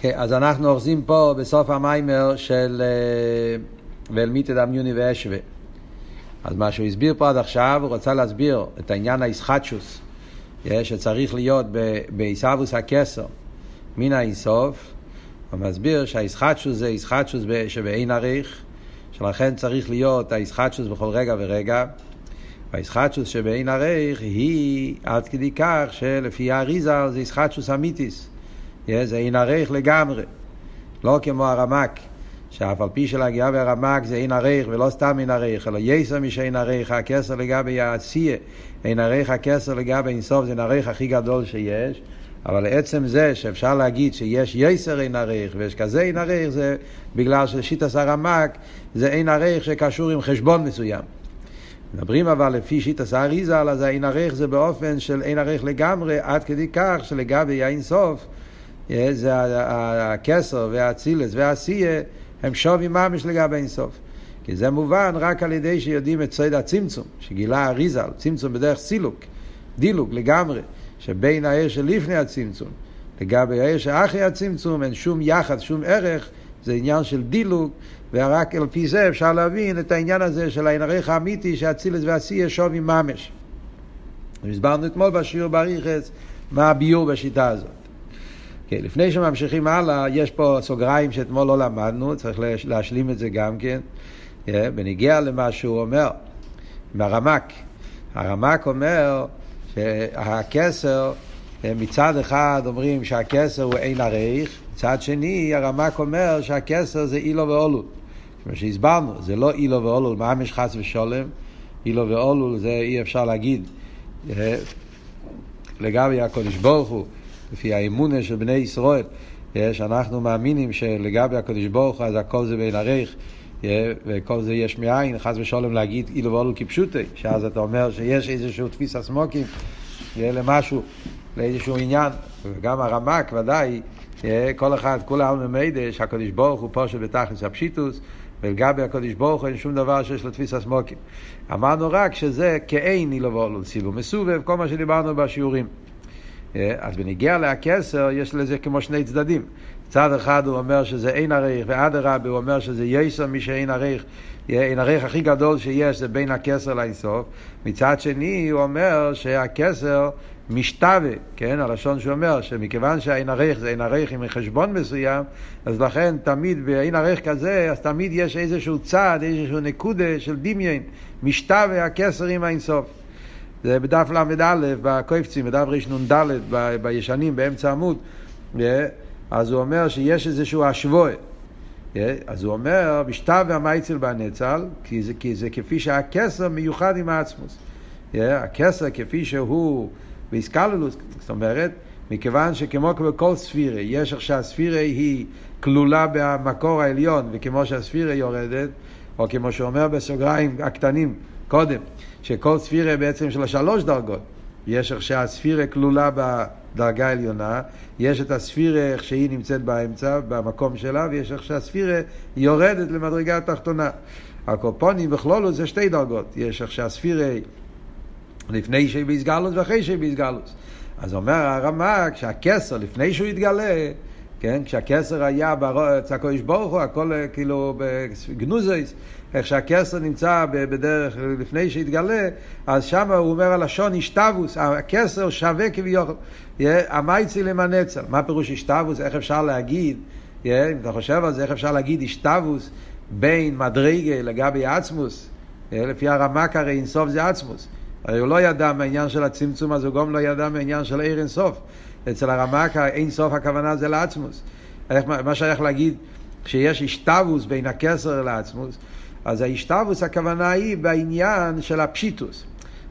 כן, אז אנחנו אוחזים פה בסוף המיימר של ואלמיתא דמיוני ואשווה. אז מה שהוא הסביר פה עד עכשיו, הוא רצה להסביר את העניין האיסחטשוס, שצריך להיות בעיסאוווס הכסר מן האינסוף. הוא מסביר שהאיסחטשוס זה איסחטשוס שבאין עריך, שלכן צריך להיות האיסחטשוס בכל רגע ורגע. והאיסחטשוס שבאין עריך היא עד כדי כך שלפי האריזה זה איסחטשוס אמיתיס. זה אין עריך לגמרי. לא כמו הרמק, שאף על פי של הגיעה והרמק זה אין עריך ולא סתם אין עריך, אלא יסר משאין עריך, הכסר לגבי העשייה, אין עריך הכסר לגבי אינסוף, זה אין עריך הכי גדול שיש. אבל עצם זה שאפשר להגיד שיש יסר אין עריך ויש כזה אין עריך, זה בגלל ששיטס הרמק זה אין עריך שקשור עם חשבון מסוים. מדברים אבל לפי שיטס האריזל, אז האין עריך זה באופן של אין עריך לגמרי, עד כדי כך שלגבי האינסוף, זה הכסר והאצילס והעשייה, הם שווי ממש לגבי אינסוף. כי זה מובן רק על ידי שיודעים את סוד הצמצום, שגילה האריזל, צמצום בדרך סילוק, דילוג לגמרי. שבין העיר שלפני הצמצום לגבי העיר שאחרי הצמצום אין שום יחד, שום ערך, זה עניין של דילוג, ורק על פי זה אפשר להבין את העניין הזה של העין הערך האמיתי שהצילס והשיא שווי ממש. הסברנו אתמול בשיעור בריחס מה הביור בשיטה הזאת. כן, לפני שממשיכים הלאה, יש פה סוגריים שאתמול לא למדנו, צריך להשלים את זה גם כן. כן, בניגיע למה שהוא אומר, מהרמק. הרמק אומר שהכסר, מצד אחד אומרים שהכסר הוא אין עריך, מצד שני הרמק אומר שהכסר זה אילו ואולול. כמו שהסברנו, זה לא אילו ואולול, ממש חס ושולם, אילו ואולול זה אי אפשר להגיד. לגבי הקודש ברוך הוא, לפי האמונה של בני ישראל, שאנחנו מאמינים שלגבי הקודש ברוך הוא אז הכל זה בין עריך. וכל זה יש מאין, חס ושלום להגיד אילו ואולו כפשוטי, שאז אתה אומר שיש איזשהו תפיס הסמוקים, למשהו, לאיזשהו עניין, וגם הרמק ודאי, כל אחד, כולם ממדע שהקדוש ברוך הוא פושט בתכלס הפשיטוס, ולגבי הקדוש ברוך הוא אין שום דבר שיש לו תפיס הסמוקים. אמרנו רק שזה כאין אילו ואולו, סילום מסובב, כל מה שדיברנו בשיעורים. אז בניגיע להכסר יש לזה כמו שני צדדים. צד אחד הוא אומר שזה אין עריך, ואדרבה הוא אומר שזה יסר מי שאין עריך. אין עריך הכי גדול שיש זה בין הכסר לאינסוף. מצד שני הוא אומר שהכסר משתווה, כן? הלשון שהוא אומר שמכיוון שהאין עריך זה אין עריך עם חשבון מסוים, אז לכן תמיד באין עריך כזה, אז תמיד יש איזשהו צד, איזשהו נקודה של דמיין, משתווה הכסר עם האינסוף. זה בדף ל"א, בקויפצים, בדף רנ"ד, בישנים, באמצע עמוד. אז הוא אומר שיש איזשהו השוואה. אז הוא אומר, בשתיו והמייצל בנצל, כי זה, כי זה כפי שהכסר מיוחד עם העצמוס. הכסר כפי שהוא באיסקללוס, זאת אומרת, מכיוון שכמו בכל ספירה, יש איך שהספירה היא כלולה במקור העליון, וכמו שהספירה יורדת, או כמו שאומר בסוגריים הקטנים קודם, שכל ספירה בעצם של השלוש דרגות, יש איך שהספירה כלולה בדרגה העליונה, יש את הספירה איך שהיא נמצאת באמצע, במקום שלה, ויש איך שהספירה יורדת למדרגה התחתונה. הקופונים בכלולו זה שתי דרגות, יש איך שהספירה לפני שהיא באיסגלוס ואחרי שהיא באיסגלוס. אז אומר הרמ"א, כשהכסר, לפני שהוא יתגלה, כן, כשהכסר היה אצל הקדוש ברוך הוא, הכל כאילו בגנוזיס, איך שהכסר נמצא בדרך לפני שהתגלה, אז שם הוא אומר הלשון השתבוס, הכסר שווה כביכול, המייצי למנצל. מה פירוש השתבוס? איך אפשר להגיד, אם אתה חושב על זה, איך אפשר להגיד השתבוס בין מדרגה לגבי עצמוס? לפי הרמק הרי אינסוף זה עצמוס. הרי הוא לא ידע מהעניין של הצמצום, אז הוא גם לא ידע מהעניין של עיר אינסוף. אצל הרמק אינסוף הכוונה זה לעצמוס. מה שייך להגיד שיש השתבוס בין הכסר לעצמוס? אז ההשתבוס הכוונה היא בעניין של הפשיטוס.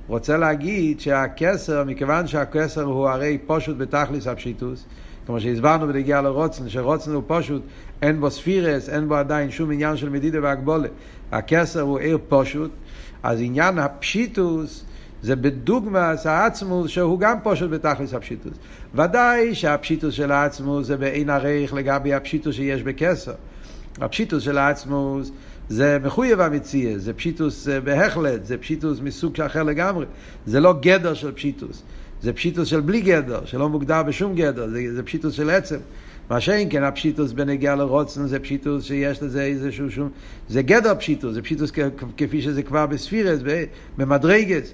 רוצה להגיד שהכסר, מכיוון שהכסר הוא הרי פשוט בתכליס הפשיטוס, כמו שהסברנו בנגיעה לרוצן, שרוצן הוא פשוט, אין בו ספירות, אין בו עדיין שום עניין של מדידה והגבלה. הכתר הוא אור פשוט, אז עניין הפשיטות זה בדוגמת העצמות שהוא גם פשוט בתכלית הפשיטות. ודאי שהפשיטות של העצמות זה באין ערוך לגבי הפשיטות שיש בכתר. הפשיטות של העצמות זה מחויב המציאות, זה פשיטות אה, בהחלט, זה פשיטות מסוג אחר לגמרי. זה לא גדר של פשיטות, זה פשיטות של בלי גדר, שלא מוגדר בשום גדר, זה, זה פשיטות של עצם. מה שאין כן הפשיטות בנוגע לרצון זה פשיטות שיש לזה איזשהו שום, זה גדר פשיטות, זה פשיטות כפי שזה כבר בספירות, במדרגות.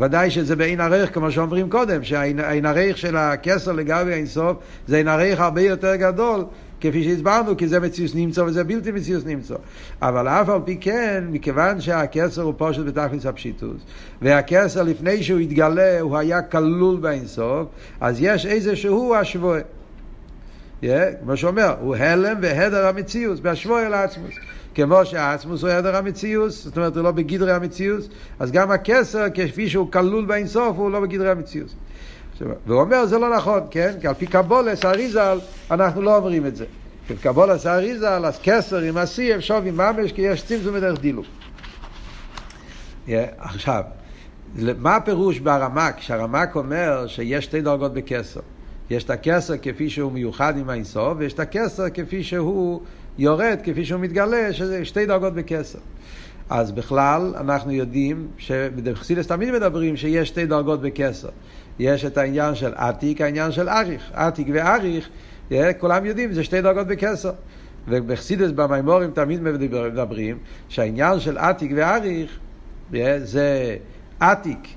ודאי שזה באין ערוך, כמו שאומרים קודם, שהאין ערוך של הכתר לגבי האינסוף זה אין ערוך הרבה יותר גדול, כפי שהסברנו, כי זה מציאות נמצא וזה בלתי מציאות נמצא. אבל אף על פי כן, מכיוון שהכתר הוא פשוט בתכלית הפשיטות, והכתר לפני שהוא התגלה, הוא היה כלול באינסוף, אז יש איזשהו השבועה. Yeah, כמו שאומר, הוא הלם והדר המציאוס, בהשבוע אל העצמוס. כמו שהעצמוס הוא הדר המציאוס, זאת אומרת הוא לא בגדרי המציאוס, אז גם הכסר, כפי שהוא כלול באינסוף, הוא לא בגדרי המציאוס. והוא אומר זה לא נכון, כן? כי על פי קבולס האריזל אנחנו לא אומרים את זה. כי קבולס האריזל, אז כסר עם השיא אפשר עם ממש כי יש צמצום בדרך דילוג. Yeah, עכשיו, מה הפירוש ברמק? שהרמק אומר שיש שתי דרגות בכסר. יש את הכסר כפי שהוא מיוחד עם האינסוף, ויש את הכסר כפי שהוא יורד, כפי שהוא מתגלה, שזה שתי דרגות בכסר. אז בכלל, אנחנו יודעים שבחסידס תמיד מדברים שיש שתי דרגות בכסר. יש את העניין של עתיק, העניין של אריך. עתיק ואריך, כולם יודעים, זה שתי דרגות בכסר. ובחסידס במימורים תמיד מדברים שהעניין של עתיק ואריך זה עתיק.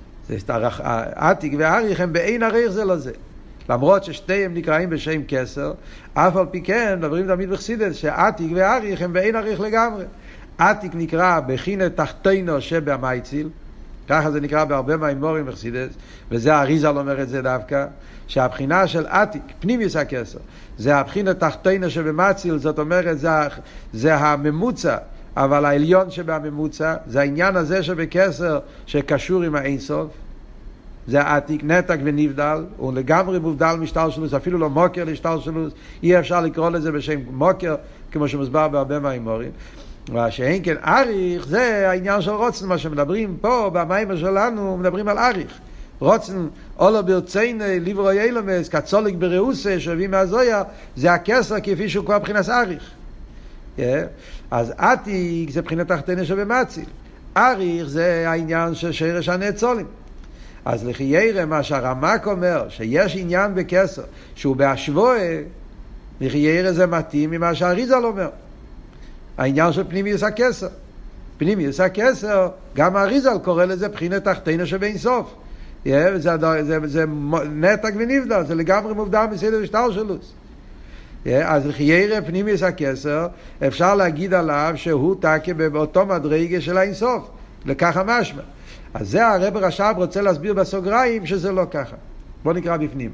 עתיק ואריך הם באין אריך זה לזה. למרות ששתיהם נקראים בשם כסר, אף על פי כן מדברים תמיד בחסידס שעתיק ואריך הם באין אריך לגמרי. עתיק נקרא בחינה תחתינו שבמייציל, ככה זה נקרא בהרבה מהאמורים בחסידס, וזה האריזל אומר את זה דווקא, שהבחינה של עתיק, פנימיוס הכסר, זה הבחינה תחתינו שבמציל, זאת אומרת, זה, זה הממוצע, אבל העליון שבממוצע, זה העניין הזה שבכסר שקשור עם האינסוף, זה עתיק, נתק ונבדל, הוא לגמרי מובדל משטלשלוס, אפילו לא מוקר להשתלשלוס, אי אפשר לקרוא לזה בשם מוקר, כמו שמוסבר בהרבה מהאמורים. מה שאין כן אריך זה העניין של רוצן, מה שמדברים פה במים שלנו, מדברים על אריך. רוצן, אולו ברצייני, ליברו ילמס, כצוליק בראוסה, שווים מהזויה, זה הכסר כפי שהוא כבר מבחינת אריך. Yeah. אז עתיק זה מבחינת תחתינו שבמציל. אריך זה העניין של שרש הנאצולים. אז לכי ירא מה שהרמק אומר, שיש עניין בכסר, שהוא בהשוואה, לכי ירא זה מתאים ממה שהאריזל אומר. העניין של פנימיוס הכסר. פנימיוס הכסר, גם האריזל קורא לזה בחינת תחתינו שבין סוף. Yeah, זה, זה, זה נעתק ונבדל, זה לגמרי מובדל מסדר השתלשלות. אז לכאורה פנימיות הכתר, אפשר להגיד עליו שהוא תקע באותו מדרגה של האינסוף, ככה משמע. אז זה הרבי רש"ב רוצה להסביר בסוגריים שזה לא ככה. בואו נקרא בפנים.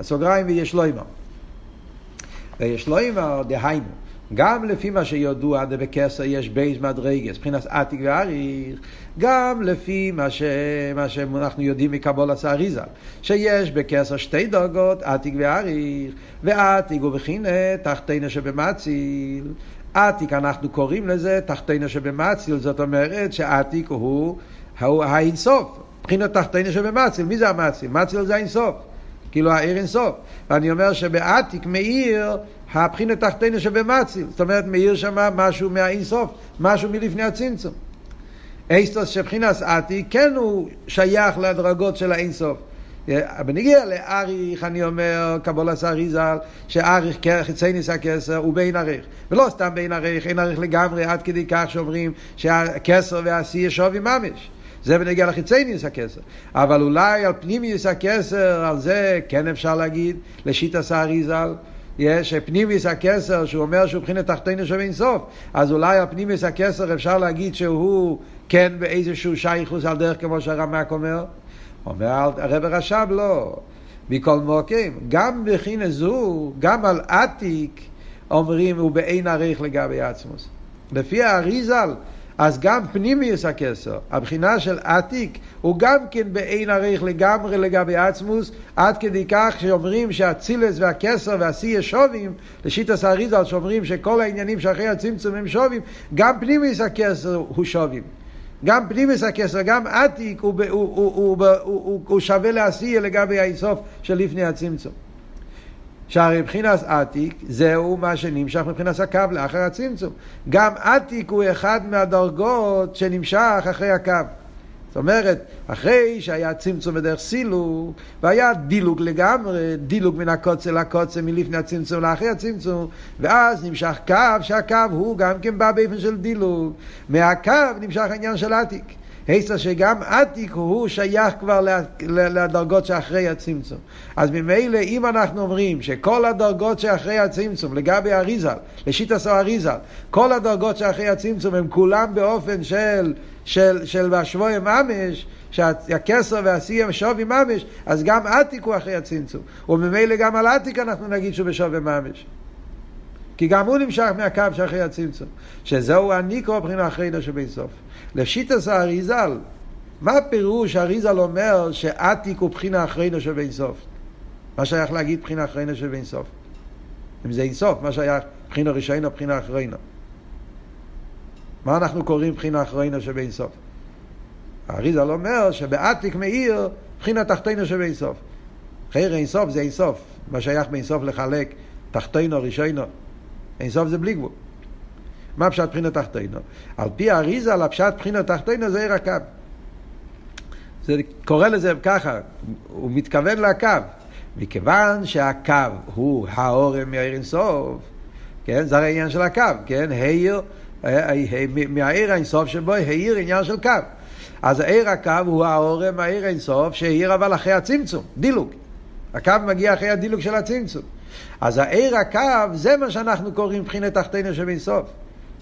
הסוגריים ויש לומר. ויש לומר, דהיינו. גם לפי מה שידוע דבכתר יש ב' מדרגות, מבחינת עתיק ואריך, גם לפי מה, ש... מה שאנחנו יודעים מקבולת האריזה, שיש בקסר שתי דרגות, עתיק ואריך, ועתיק הוא תחתינו שבמציל. עתיק אנחנו קוראים לזה תחתינו שבמציל, זאת אומרת שעתיק הוא, הוא האינסוף, מבחינת תחתינו שבמציל, מי זה המציל? מציל זה האינסוף. כאילו העיר אינסוף. ואני אומר שבעתיק מאיר הבחינה תחתינו שבמציל, זאת אומרת מאיר שם משהו מהאינסוף, משהו מלפני הצמצום. אייסטוס שבחינס עתיק כן הוא שייך לדרגות של האינסוף. בנגיע לאריך, אני אומר, קבולת אריזל, שאריך חיצייניס הכסר הוא בין עריך. ולא סתם בין עריך, אין עריך לגמרי, עד כדי כך שאומרים שהכסר והשיא שווי ממש. זה בנגיע לחיצייניס הכסר. אבל אולי על פנימיוס הכסר, על זה כן אפשר להגיד, לשיטס האריזל. יש פנימיס הכסר, שהוא אומר שהוא מבחינת תחתינו של אינסוף, אז אולי הפנימיס הכסר אפשר להגיד שהוא כן באיזשהו שייכוס על דרך כמו שהרמק אומר. אומר הרב רש"ב לא. מכל מוקים, גם בחינה זו, גם על עתיק, אומרים הוא באין עריך לגבי עצמוס. לפי האריזל, אז גם פנימיוס הכסר, הבחינה של עתיק, הוא גם כן באין עריך לגמרי לגבי עצמוס, עד כדי כך שאומרים שהצילס והכסר והשיא שובים, לשיטס האריזל שאומרים שכל העניינים שאחרי הצמצום הם שובים, גם פנימיוס הכסר הוא שובים. גם פנימיוס הכסר, גם עתיק הוא, הוא, הוא, הוא, הוא, הוא שווה להשיא לגבי האיסוף של לפני הצמצום. שהרי מבחינת עתיק זהו מה שנמשך מבחינת הקו לאחר הצמצום. גם עתיק הוא אחד מהדרגות שנמשך אחרי הקו. זאת אומרת, אחרי שהיה צמצום בדרך סילוק, והיה דילוג לגמרי, דילוג מן הקוצה לקוצה מלפני הצמצום לאחרי הצמצום, ואז נמשך קו, שהקו הוא גם כן בא באופן של דילוג. מהקו נמשך העניין של עתיק. היסטר שגם עתיק הוא שייך כבר לדרגות שאחרי הצמצום. אז ממילא אם אנחנו אומרים שכל הדרגות שאחרי הצמצום, לגבי אריזל, לשיטה אריזל, כל הדרגות שאחרי הצמצום הם כולם באופן של, של, של והשבויה ממש, שהכסר והשיא הם שווי ממש, אז גם עתיק הוא אחרי הצמצום. וממילא גם על עתיק אנחנו נגיד שהוא בשווי ממש. כי גם הוא נמשך מהקו שאחרי הצמצום. שזהו הניקרו מבחינה אחרינו שבסוף. לשיטס האריזל, מה הפירוש אריזל אומר שעתיק הוא בחינה אחרינו שבסוף? מה שייך להגיד בחינה אחרינו שבסוף? אם זה אינסוף, מה שייך בחינה ראשינו, בחינה אחרינו? מה אנחנו קוראים בחינה אחרינו שבאינסוף? האריזל אומר שבעתיק מאיר בחינה תחתינו שבאינסוף. חייר אינסוף זה אינסוף, מה שייך באינסוף לחלק תחתינו, ראשינו. אינסוף זה בלי גבול. מה פשט בחינה תחתינו? על פי האריזה, על הפשט בחינה תחתינו זה עיר הקו. זה קורא לזה ככה, הוא מתכוון לקו. מכיוון שהקו הוא האורם מהעיר אינסוף, כן? זה הרי העניין של הקו, כן? העיר, מהעיר האינסוף שבו העיר עניין של קו. אז העיר הקו הוא האורם מהעיר אינסוף שהעיר אבל אחרי הצמצום, דילוג. הקו מגיע אחרי הדילוג של הצמצום. אז העיר הקו זה מה שאנחנו קוראים מבחינת תחתינו שבאינסוף.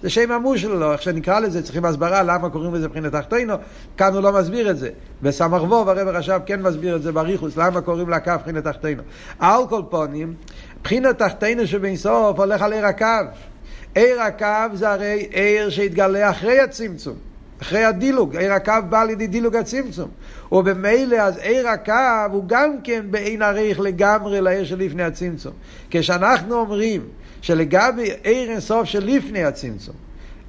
זה שם המושלו, איך שנקרא לזה, צריכים הסברה למה קוראים לזה מבחינת תחתינו, כאן הוא לא מסביר את זה. בסמ"ך ווב הרב רש"ב כן מסביר את זה בריחוס, למה קוראים לקו מבחינת תחתינו. על כל פונים, מבחינת תחתינו שבאינסוף הולך על עיר הקו. עיר הקו זה הרי עיר שהתגלה אחרי הצמצום. אחרי הדילוג, עיר הקו בא לידי דילוג הצמצום. ובמילא אז עיר הקו הוא גם כן בעין עריך לגמרי לעיר שלפני הצמצום. כשאנחנו אומרים שלגבי עיר אינסוף שלפני הצמצום,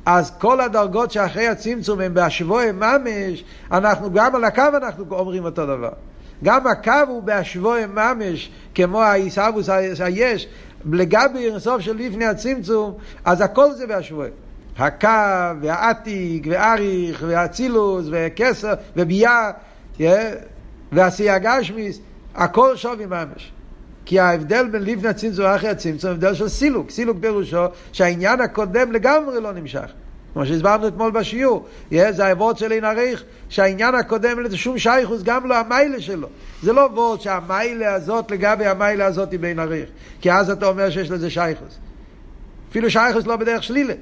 אז כל הדרגות שאחרי הצמצום הם בהשבועה ממש, אנחנו גם על הקו אנחנו אומרים אותו דבר. גם הקו הוא בהשבועה ממש, כמו העיסאוווס היש, לגבי אינסוף של לפני הצמצום, אז הכל זה בהשבועה. הקו, והעתיק, ואריך, והאצילוס, וכסר, וביאה, ועשייה גשמיס, הכל שווי ממש. כי ההבדל בין לפני הצמצום ואחרי הצמצום הוא הבדל של סילוק. סילוק פירושו שהעניין הקודם לגמרי לא נמשך. כמו שהסברנו אתמול בשיעור, זה הוורד של אין עריך, שהעניין הקודם אין לזה שום שייכוס, גם לא המיילה שלו. זה לא וורד שהמיילה הזאת לגבי המיילה הזאת היא בין עריך, כי אז אתה אומר שיש לזה שייכוס. אפילו שייכוס לא בדרך שלילה,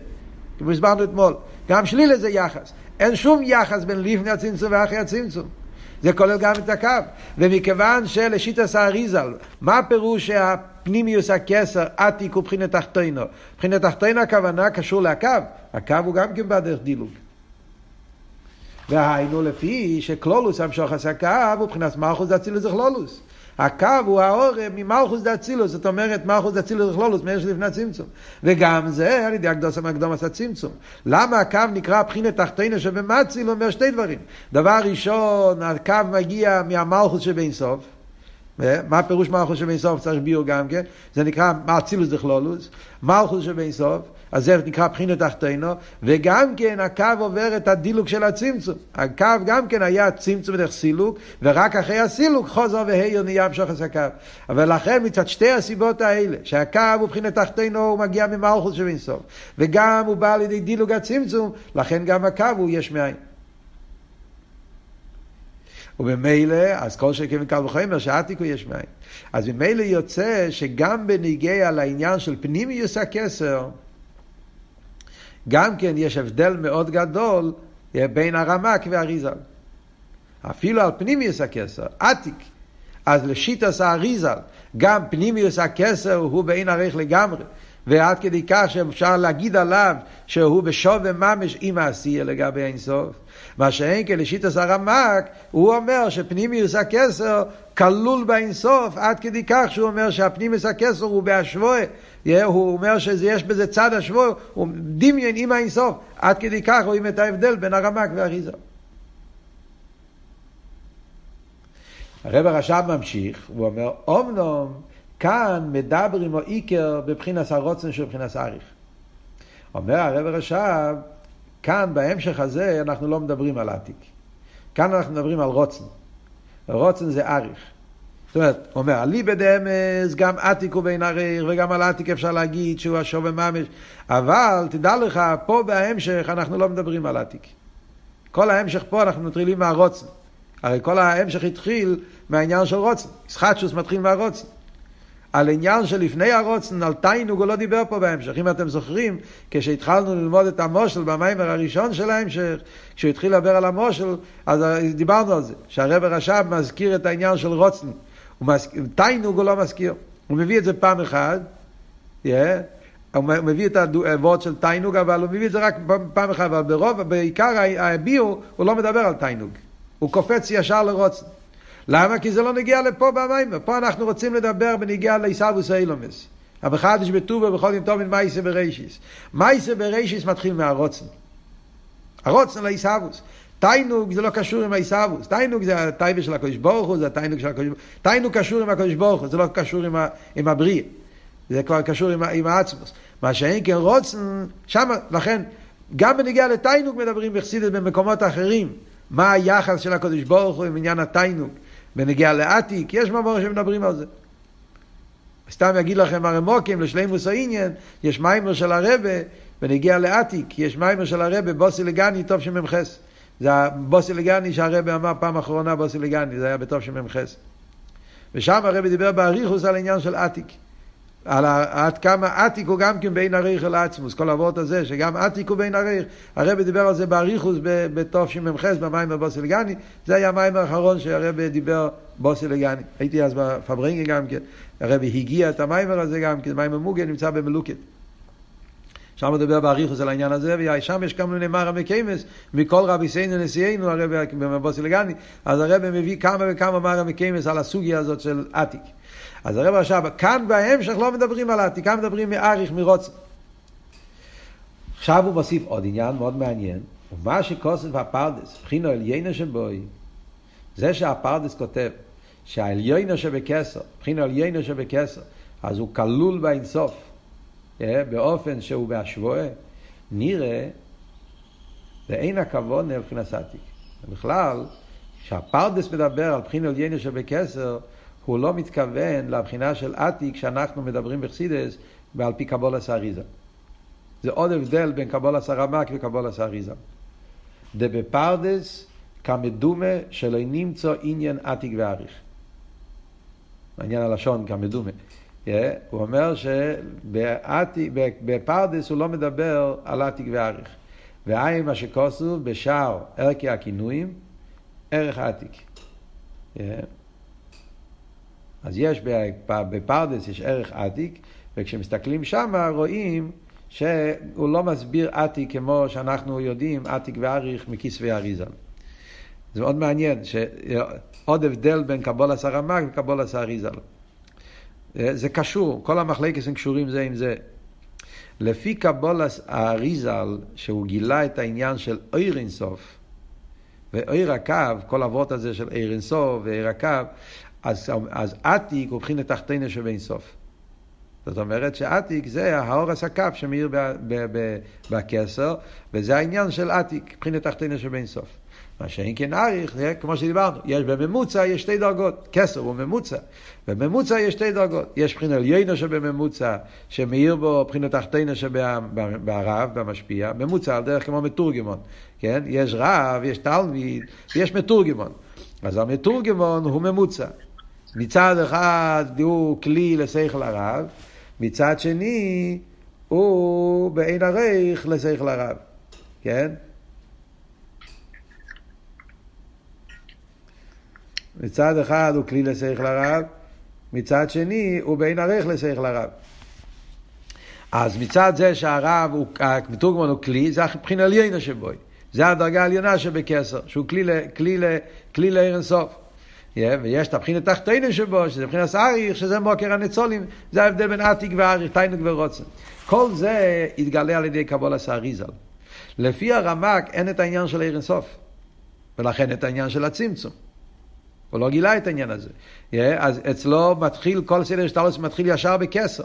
כמו שהסברנו אתמול. גם שלילה זה יחס. אין שום יחס בין לפני הצמצום ואחרי הצמצום. זה כולל גם את הקו. ומכיוון שלשיטס האריזל, מה הפירוש שהפנימיוס הכסר עתיק הוא בחינת תחתינו? בחינת תחתינו הכוונה קשור לקו. הקו הוא גם כן בדרך דילוג. והיינו לפי שקלולוס המשוך עשה קו הוא בחינת מלכוס דאצילוס וכלולוס. הקו הוא העורם ממלכוס דאצילוס, זאת אומרת מלכוס דאצילוס וכלולוס, מאיר שלפני הצמצום. וגם זה על ידי הקדוס המקדום עשה צמצום. למה הקו נקרא בחינת תחתינו שבמציל? אומר שתי דברים. דבר ראשון, הקו מגיע מהמלכוס שבאינסוף. מה הפירוש מלכוס שבאינסוף? צריך ביור גם כן. זה נקרא מאצילוס דכלולוס. מלכוס שבאינסוף. אז זה נקרא בחינת תחתינו, וגם כן הקו עובר את הדילוג של הצמצום. הקו גם כן היה צמצום דרך סילוק, ורק אחרי הסילוק חוזר והעיר נהיה המשוך הקו. אבל לכן מצד שתי הסיבות האלה, שהקו הוא בחינת תחתינו, הוא מגיע ממלכוס שבאינסוף, וגם הוא בא לידי דילוג הצמצום, לכן גם הקו הוא יש מאין. וממילא, אז כל שכן קל וחומר שעתיקו יש מאין. אז ממילא יוצא שגם בניגיע לעניין של פנימיוס הכסר, גם כן יש הבדל מאוד גדול בין הרמק והאריזל. אפילו על פנימיוס הכסר, עתיק. אז לשיטס האריזל, גם פנימיוס הכסר הוא בעין ערך לגמרי. ועד כדי כך שאפשר להגיד עליו שהוא בשווה ממש עם העשייה לגבי אינסוף. מה שאין כן לשיטס הרמק, הוא אומר שפנימיוס הכסר כלול באינסוף, עד כדי כך שהוא אומר שהפנימיוס הכסר הוא בהשוואה הוא אומר שיש בזה צד השבוע, הוא דמיין עם האינסוף, עד כדי כך רואים את ההבדל בין הרמק והאריזה. הרב הרש"ב ממשיך, הוא אומר, אומנום כאן מדברים או איקר בבחינס הרוצן של בבחינס אריך. אומר הרב הרש"ב, כאן בהמשך הזה אנחנו לא מדברים על עתיק. כאן אנחנו מדברים על רוצן. רוצן זה אריך. זאת אומרת, הוא אומר, אליבא דאמס, גם עתיק הוא בין הריר, וגם על עתיק אפשר להגיד שהוא השווה ממש, אבל תדע לך, פה בהמשך אנחנו לא מדברים על עתיק. כל ההמשך פה אנחנו מתחילים מהרוצן. הרי כל ההמשך התחיל מהעניין של רוצן. סחטשוס מתחיל מהרוצן. על עניין שלפני הרוצן, על תיינוג, הוא לא דיבר פה בהמשך. אם אתם זוכרים, כשהתחלנו ללמוד את המושל במיימר הראשון של ההמשך, כשהוא התחיל לדבר על המושל, אז דיברנו על זה, שהרב רש"ב מזכיר את העניין של רוצן. תיינוג הוא לא מזכיר. הוא מביא את זה פעם אחת, yeah, הוא מביא את הוורד של תיינוג, אבל הוא מביא את זה רק פעם אחת, אבל ברוב, בעיקר הביאו, הוא לא מדבר על תיינוג. הוא קופץ ישר לרוצן. למה? כי זה לא נגיע לפה במים. פה אנחנו רוצים לדבר בנגיע לעיסאוווס אילומס. המחדש בטובה בכל יום טוב מייסה ברישיס. מייסה ברישיס מתחיל מהרוצן. הרוצן לעיסאוווס. תיינוג זה לא קשור עם העיסאוווס. תיינוג זה הטייבה של הקדוש ברוך הוא, זה התיינוג של הקדוש ברוך הוא. תיינוג קשור עם הקדוש ברוך הוא, זה לא קשור עם, ה, עם הבריא. זה כבר קשור עם, עם העצמוס. מה שאין כן רוצן, שמה, לכן, גם בנגיע לתיינוג מדברים בחסידת במקומות אחרים. מה היחס של הקדוש ברוך הוא עם עניין התיינוג. בנגיע לעתיק, יש מאמר שמדברים על זה. סתם אגיד לכם הרמוקים לשלימוס העניין, יש מיימר של הרבה בנגיע לעתיק, יש מיימר של הרבה בוסי לגני טוב שמ"חס. זה הבוסי לגני שהרבה אמר פעם אחרונה בוסי לגני, זה היה בטוב שמ"חס. ושם הרבה דיבר באריכוס על העניין של עתיק. על עד כמה עתיק הוא גם כן בין הריך אל עצמוס, כל אבות הזה, שגם עתיק הוא בין הריך. הרב דיבר על זה באריכוס בתשמ"ח, במים בבוסילגני, זה היה המים האחרון שהרב דיבר בוסילגני. הייתי אז בפברנגי גם כן, הרב הגיע את המיימר הזה גם כן, מים המוגן נמצא במלוקת. שם מדבר באריכוס על העניין הזה, ושם יש כמה מיני מרא מקיימס, מכל רבי סיינו נשיאנו, הרב בבוסילגני, אז הרב מביא כמה וכמה מרא מקיימס על הסוגיה הזאת של עתיק. אז הרב עכשיו, כאן בהמשך לא מדברים על העתיק, כאן מדברים מאריך, מרוצן. עכשיו הוא מוסיף עוד עניין מאוד מעניין, ומה שכוסף הפרדס, בחינו עליינו שבוי, זה שהפרדס כותב שהעליינו שבכסר, בחינו עליינו שבכסר, אז הוא כלול באינסוף, אה, באופן שהוא בהשוואה, נראה, ואין הכבוד מבחינת עתיק. בכלל, כשהפרדס מדבר על בחינו עליינו שבכסר, הוא לא מתכוון לבחינה של עתיק שאנחנו מדברים בחסידס ועל פי קבולת האריזה. זה עוד הבדל בין קבולת הרמק וקבולת האריזה. דבפרדס כמדומה שלא נמצא עניין עתיק ואריך. עניין הלשון כמדומה. Yeah, הוא אומר שבפרדס הוא לא מדבר על עתיק ואריך. והאם מה שכוסו בשאר ערכי הכינויים, ערך עתיק. Yeah. אז יש בפרדס, יש ערך עתיק, וכשמסתכלים שם רואים שהוא לא מסביר עתיק כמו שאנחנו יודעים, עתיק ואריך מכספי אריזל. זה מאוד מעניין, שעוד הבדל בין קבולס הרמ"ג וקבולס האריזל. זה קשור, כל המחלקת הם קשורים זה עם זה. לפי קבולס האריזל, שהוא גילה את העניין של אויר אינסוף, ואויר הקו, כל אבות הזה של אויר אינסוף ואויר הקו, אז, אז עתיק הוא מבחינת תחתינו שבין סוף. זאת אומרת שעתיק זה האורס הקו שמאיר בכסר, וזה העניין של עתיק, מבחינת תחתינו שבין סוף. מה שאין כן אריך, זה כמו שדיברנו, יש בממוצע, יש שתי דרגות, כסר הוא ממוצע, בממוצע יש שתי דרגות, יש מבחינת עליינו שבממוצע, שמאיר בו מבחינת תחתינו שברב, במשפיע, ממוצע על דרך כמו מתורגמון, כן? יש רב, יש תלמיד, יש מתורגמון, אז המתורגמון הוא ממוצע. מצד אחד הוא כלי לשכל הרב, מצד שני הוא בעין עריך לשכל הרב, כן? מצד אחד הוא כלי לשכל הרב, מצד שני הוא בעין עריך לשכל הרב. אז מצד זה שהרב, הוא, המתורגמן הוא כלי, זה מבחינה עליינה שבוי. זה הדרגה העליונה שבקסר, שהוא כלי, אינסוף. Yeah, ויש את הבחינת תחתינו שבו, שזה מבחינת אריך, שזה מוקר הניצולים, זה ההבדל בין עתיק ואריך, תיינוק ורוצן. כל זה יתגלה על ידי קבול הסאריזל. לפי הרמק אין את העניין של עיר אינסוף, ולכן את העניין של הצמצום. הוא לא גילה את העניין הזה. Yeah, אז אצלו מתחיל, כל סדר השתלוס מתחיל ישר בכסר.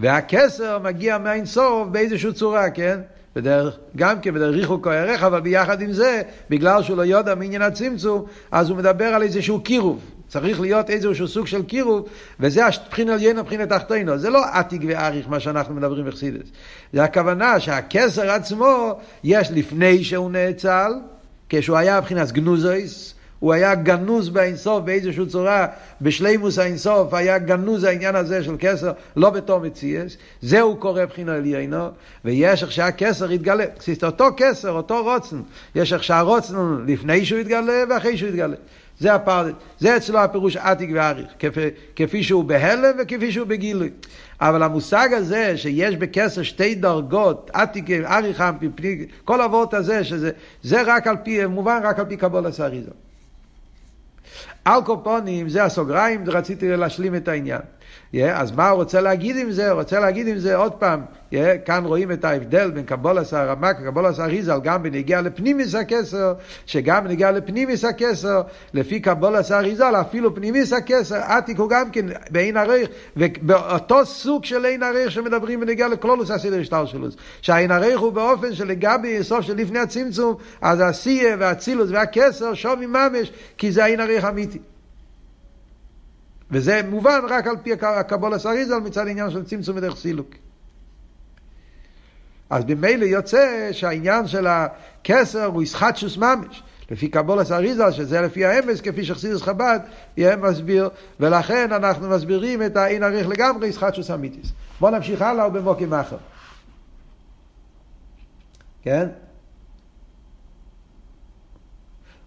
והכסר מגיע מהאינסוף באיזושהי צורה, כן? בדרך, גם כן בדרך ריחוק או ערך, אבל ביחד עם זה, בגלל שהוא לא יודע מעניין הצמצום, אז הוא מדבר על איזשהו קירוב. צריך להיות איזשהו סוג של קירוב, וזה הבחינה עליונה, מבחינה תחתינו. זה לא עתיק ואריך מה שאנחנו מדברים בחסידס. זה הכוונה שהכסר עצמו, יש לפני שהוא נאצל, כשהוא היה מבחינת גנוזויס, הוא היה גנוז באינסוף באיזושהי צורה, בשלימוס האינסוף היה גנוז העניין הזה של כסר, לא בתור מציאס, זהו קורא בחינה עליינו, ויש איך שהכסר יתגלה, אותו כסר, אותו רוצן, יש איך שהרוצן לפני שהוא יתגלה ואחרי שהוא יתגלה. זה הפרדס, זה אצלו הפירוש עתיק ואריך, כפי, כפי שהוא בהלם וכפי שהוא בגילוי. אבל המושג הזה שיש בכסר שתי דרגות, עתיק, אריך, כל הוורט הזה, שזה, זה רק על פי, מובן רק על פי קבול הסריזו. על קופונים, זה הסוגריים, רציתי להשלים את העניין. Yeah, אז מה הוא רוצה להגיד עם זה? הוא רוצה להגיד עם זה עוד פעם, yeah, כאן רואים את ההבדל בין קבולס הרמק וקבולס הריזל גם בנגיע לפנימיס הכסר, שגם בנגיע לפנימיס הכסר, לפי קבולס הריזל, אפילו פנימיס הכסר, עתיק הוא גם כן בעין הריך, ובאותו סוג של עין הריך שמדברים בנגיע לכלולוס הסדר השטר שלו, שהעין הריך הוא באופן שלגבי סוף של לפני הצמצום, אז הסיה והצילוס והכסר שווי ממש, כי זה העין הריך אמיתי. וזה מובן רק על פי הקבול הסריזל מצד העניין של צמצום ודרך סילוק. אז במילא יוצא שהעניין של הכסר הוא ישחטשוס ממש. לפי קבול הסריזל, שזה לפי האמס, כפי שחסידס חב"ד, יהיה מסביר, ולכן אנחנו מסבירים את האין עריך לגמרי, ישחטשוס אמיתיס. בואו נמשיך הלאה ובמוקים אחר. כן?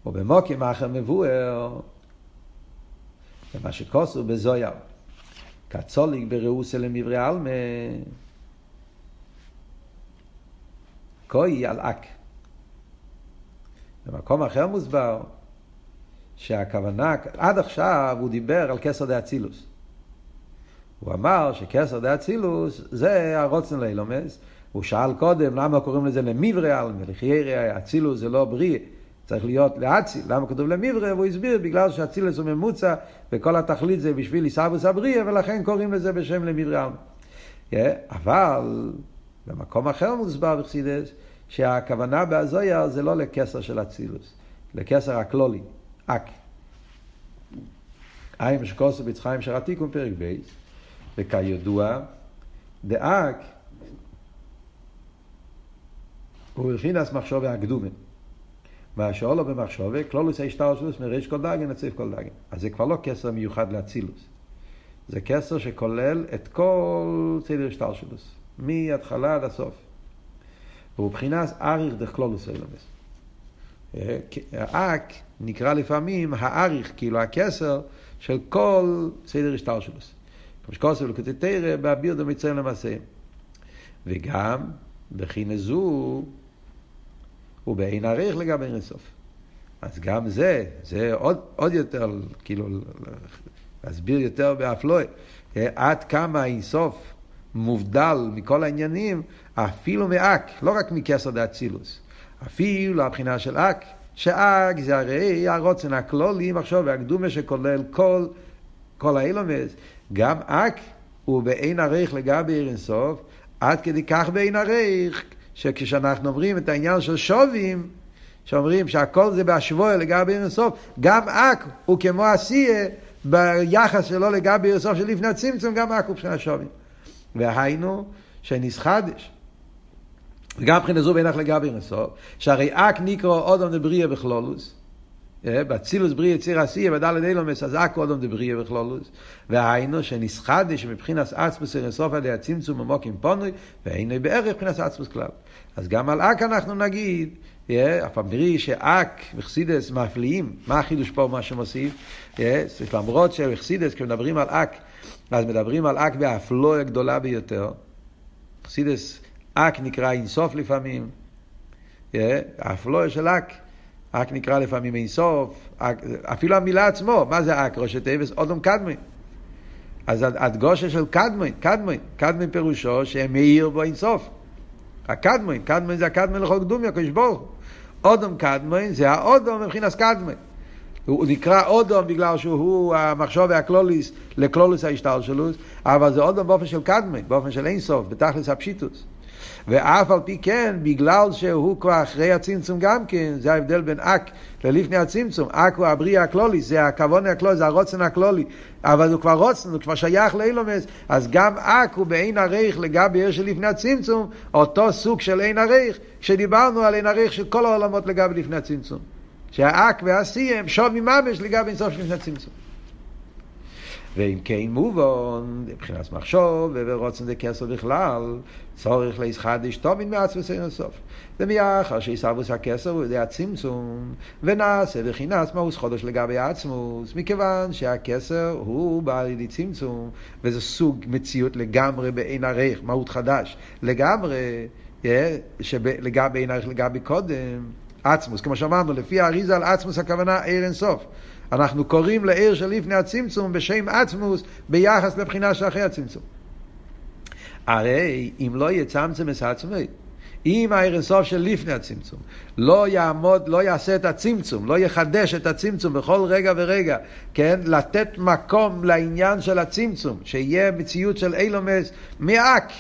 ובמוקים אחר מבואר זה מה שכוסו בזויר. כצוליק בראוסה למברי עלמה. כוי על אק. במקום אחר מוסבר שהכוונה, עד עכשיו הוא דיבר על כסר דה אצילוס. הוא אמר שכסר דה אצילוס זה הרוצן לאילומס. הוא שאל קודם למה קוראים לזה למברי עלמה, לחיירי אצילוס זה לא בריא. צריך להיות לאציל, למה כתוב למברה? והוא הסביר, בגלל שאצילס הוא ממוצע, וכל התכלית זה בשביל עיסאוווס אבריה, ולכן קוראים לזה בשם למברה. Yeah, אבל במקום אחר מוסבר בחסידס, שהכוונה באזויה זה לא לכסר של אצילוס, לכסר הכלולי, אק. איים שקוסו בצחיים שרתיקום פרק ב', וכידוע, דאק הוא הכינס מחשוב הקדומה. מה שאולו במחשובה, כלולוס ההשתלשלוס מריש כל דגן לציף כל דגן. אז זה כבר לא כסר מיוחד לאצילוס. זה כסר שכולל את כל סדר השתלשלוס, מההתחלה עד הסוף. והוא מבחינת אריך דרך כלולוס אילומס. האק נקרא לפעמים האריך, כאילו הכסר של כל סדר השתלשלוס. כמו שכוסף לקוטי תרא, באביר דמצרים למעשה. וגם, בכי זו, הוא בעין עריך לגבי אין סוף. אז גם זה, זה עוד, עוד יותר, כאילו, להסביר יותר באפלואי, עד כמה אין סוף מובדל מכל העניינים, אפילו מאק, לא רק מכסר דאצילוס, אפילו הבחינה של אק, שאק זה הרי הרוצן הכלולי, מחשוב והקדומה שכולל כל, כל האילומס, גם אק הוא בעין עריך לגבי אין סוף, עד כדי כך בעין עריך, שכשאנחנו אומרים את העניין של שובים, שאומרים שהכל זה בהשוואה לגבי אינסוף, גם אק הוא כמו עשייה ביחס שלו לגבי אינסוף של לפני הצמצום, גם אק הוא מבחינת שובים. והיינו שנסחדש. וגם מבחינת זו בינך לגבי אינסוף, שהרי אק נקרא אודם דבריה בכלולוס, בצילוס בריא יציר עשייה בדלת אילומס אז אק אודם דבריה בכלולוס והיינו שנסחדש מבחינת עצמוס אינסוף על ידי הצמצום עמוקים פונוי והנה בערך מבחינת עצמוס כלל. אז גם על אק אנחנו נגיד, אף שאק וחסידס מפליאים, מה החידוש פה, מה שמוסיף? למרות שחסידס, כשמדברים על אק, אז מדברים על אק באפלואה גדולה ביותר. חסידס, אק נקרא אינסוף לפעמים, האפלואה של אק. אק נקרא לפעמים אינסוף, אפילו המילה עצמו, מה זה אק? ראשי תיבס אודום קדמי. אז הדגושה של קדמי, קדמי, קדמי פירושו שהם מאיר בו אינסוף. הקדמון, קדמון זה הקדמון לכל קדומי, הקדוש ברוך הוא. אודום קדמון זה האודום מבחינת קדמון. הוא נקרא אודום בגלל שהוא המחשוב והקלוליס לקלוליס ההשתלשלוס, אבל זה אודום באופן של קדמון, באופן של אינסוף, בתכלס הפשיטוס. ואף על פי כן, בגלל שהוא כבר אחרי הצמצום גם כן, זה ההבדל בין אק ללפני הצמצום. אק הוא הבריאה הכלולי, זה הכוון הכלולי, זה הרוצן הכלולי, אבל הוא כבר רוצן, הוא כבר שייך לאילומס, אז גם אק הוא בעין הריך לגבי עיר שלפני הצמצום, אותו סוג של עין הריך, שדיברנו על עין הריך של כל העולמות לגבי לפני הצמצום. שהאק והשיא הם שוב מממש לגבי אינסוף שלפני הצמצום. ואם כן מובן, מבחינת מחשוב ורוצן דקסר בכלל, צורך להסחדש תומין מעצמוס אין הסוף. ומאחר שיסבוס הכסר הוא ידי הצמצום, ונעשה וכינס מאוס חודש לגבי עצמוס, מכיוון שהכסר הוא בא לידי צמצום, וזה סוג מציאות לגמרי בעין ערך, מהות חדש, לגמרי, לגבי עין ערך לגבי קודם. עצמוס, כמו שאמרנו, לפי האריזה על עצמוס הכוונה עיר אינסוף. אנחנו קוראים לעיר של לפני הצמצום בשם עצמוס ביחס לבחינה שאחרי הצמצום. הרי אם לא יצמצם את עצמי, אם העיר אינסוף של לפני הצמצום לא יעמוד, לא יעשה את הצמצום, לא יחדש את הצמצום בכל רגע ורגע, כן? לתת מקום לעניין של הצמצום, שיהיה מציאות של אילומס מאק.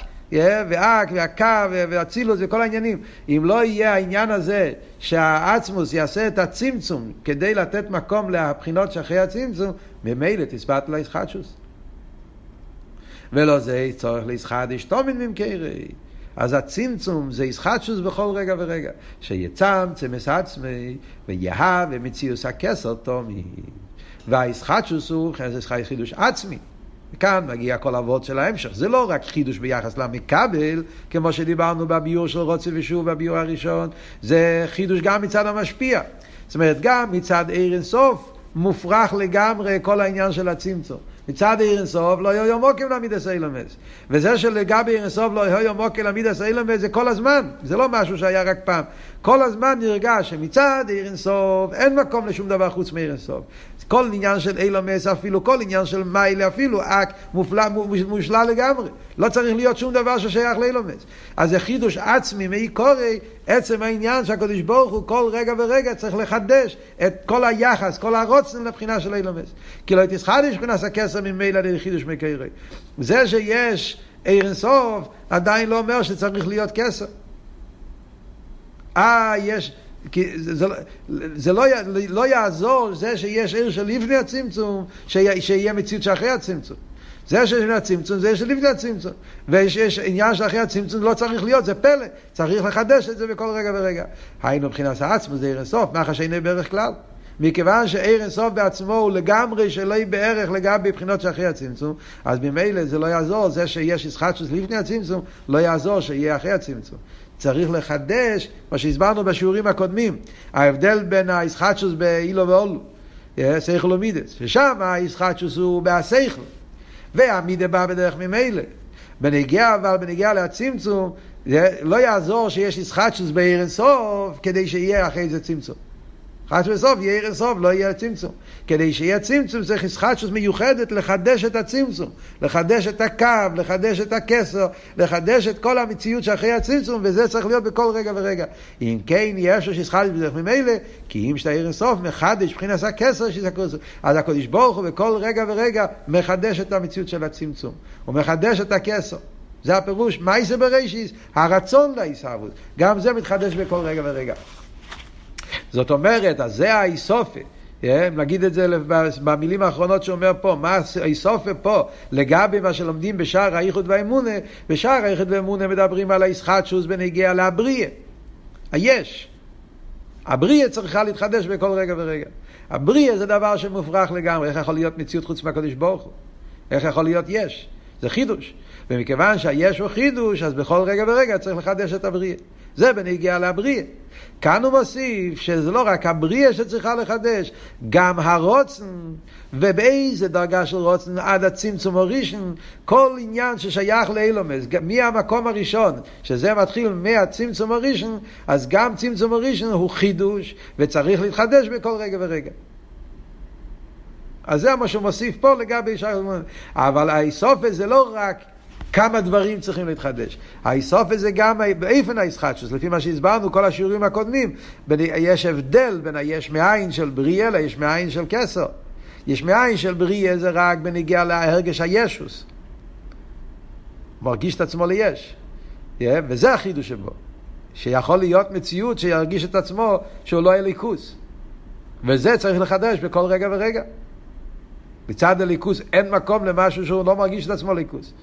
ואק והקו והצילוס וכל העניינים. אם לא יהיה העניין הזה שהעצמוס יעשה את הצמצום כדי לתת מקום לבחינות שאחרי הצמצום, ממילא תספת לה ישחטשוס. ולא זה צורך לישחדיש תומין ממקרי. אז הצמצום זה ישחטשוס בכל רגע ורגע. שיצמצם את עצמי ויהב ומציאוס הכסר תומין. והישחטשוס הוא חידוש עצמי. כאן מגיע כל אבות של ההמשך. זה לא רק חידוש ביחס למקבל, כמו שדיברנו בביור של רוצה ושוב בביור הראשון, זה חידוש גם מצד המשפיע. זאת אומרת, גם מצד עיר אינסוף מופרך לגמרי כל העניין של הצמצום. מצד עיר אינסוף לא יהיו מוקים למידס אילמס. וזה שלגבי עיר אינסוף לא יהיו מוקים למידס אילמס זה כל הזמן, זה לא משהו שהיה רק פעם. כל הזמן נרגש שמצד עיר אינסוף אין מקום לשום דבר חוץ מעיר אינסוף. כל עניין של אילומס אפילו, כל עניין של מיילה אפילו, אק מופלא, מושלל לגמרי. לא צריך להיות שום דבר ששייך לאילומס. אז זה חידוש עצמי, מאי קורי, עצם העניין שהקדוש ברוך הוא כל רגע ורגע צריך לחדש את כל היחס, כל הרוצן לבחינה של אילומס. כי לא תסחדש מבחינת הכסר ממילא לחידוש מקרי. זה שיש עיר אינסוף, עדיין לא אומר שצריך להיות כסר. אה, יש... כי זה, זה, זה לא, לא יעזור זה שיש עיר של לפני הצמצום, שיהיה מציאות שאחרי הצמצום. זה שלפני הצמצום, זה שלפני הצמצום. ויש עניין שאחרי הצמצום לא צריך להיות, זה פלא. צריך לחדש את זה בכל רגע ורגע. היינו מבחינת העצמו זה עיר אינסוף, מה חשיינו בערך כלל? מכיוון שעיר אינסוף בעצמו הוא לגמרי שלא יהיה בערך לגבי בחינות שאחרי הצמצום, אז ממילא זה לא יעזור, זה שיש ישחטשוס לפני הצמצום, לא יעזור שיהיה אחרי הצמצום. צריך לחדש מה שהסברנו בשיעורים הקודמים, ההבדל בין הישחטשוס באילו ואולו, סייכל ומידס, ששם הישחטשוס הוא בהסייכל, והמידה בא בדרך ממילא. בנגיע אבל, בנגיע להצמצום, לא יעזור שיש ישחטשוס בעיר אינסוף כדי שיהיה אחרי זה צמצום. חש וסוף יהיה עיר סוף, לא יהיה צמצום. כדי שיהיה צמצום צריך ישחטשוס מיוחדת לחדש את הצמצום, לחדש את הקו, לחדש את הכסר, לחדש את כל המציאות שאחרי הצמצום, וזה צריך להיות בכל רגע ורגע. אם כן יש שישחטשוס בדרך ממילא, כי אם שאתה עיר סוף מחדש מבחינת הכסר, אז הקדוש ברוך הוא בכל רגע ורגע מחדש את המציאות של הצמצום, הוא מחדש את הכסר. זה הפירוש, מייסה בראשיס, הרצון לעיסאוות, גם זה מתחדש בכל רגע ורגע. זאת אומרת, אז זה האיסופה. אה, נגיד את זה במילים האחרונות שאומר פה, מה האיסופה פה לגבי מה שלומדים בשער האיחוד והאמונה, בשער האיחוד והאמונה מדברים על הישחטשוס בנגיע להבריא, היש. הבריא צריכה להתחדש בכל רגע ורגע. הבריא זה דבר שמופרך לגמרי, איך יכול להיות מציאות חוץ מהקדוש ברוך הוא? איך יכול להיות יש? זה חידוש. ומכיוון שהיש הוא חידוש, אז בכל רגע ורגע צריך לחדש את הבריא. זה בנגיעה לבריאה. כאן הוא מוסיף שזה לא רק הבריאה שצריכה לחדש, גם הרוצן, ובאיזה דרגה של רוצן עד הצמצום הראשון, כל עניין ששייך לאילומס, מהמקום הראשון, שזה מתחיל מהצמצום הראשון, אז גם צמצום הראשון הוא חידוש, וצריך להתחדש בכל רגע ורגע. אז זה מה שהוא מוסיף פה לגבי ישי אבל האיסוף זה לא רק כמה דברים צריכים להתחדש. האיסוף זה גם באיפן הישחטשוס, לפי מה שהסברנו כל השיעורים הקודמים. יש הבדל בין היש מאין של בריאה ליש מאין של כסר. יש מאין של בריאה זה רק בנגיע להרגש הישוס. מרגיש את עצמו ליש. וזה החידוש שבו. שיכול להיות מציאות שירגיש את עצמו שהוא לא הליכוס. וזה צריך לחדש בכל רגע ורגע. מצד הליכוס אין מקום למשהו שהוא לא מרגיש את עצמו ליכוס.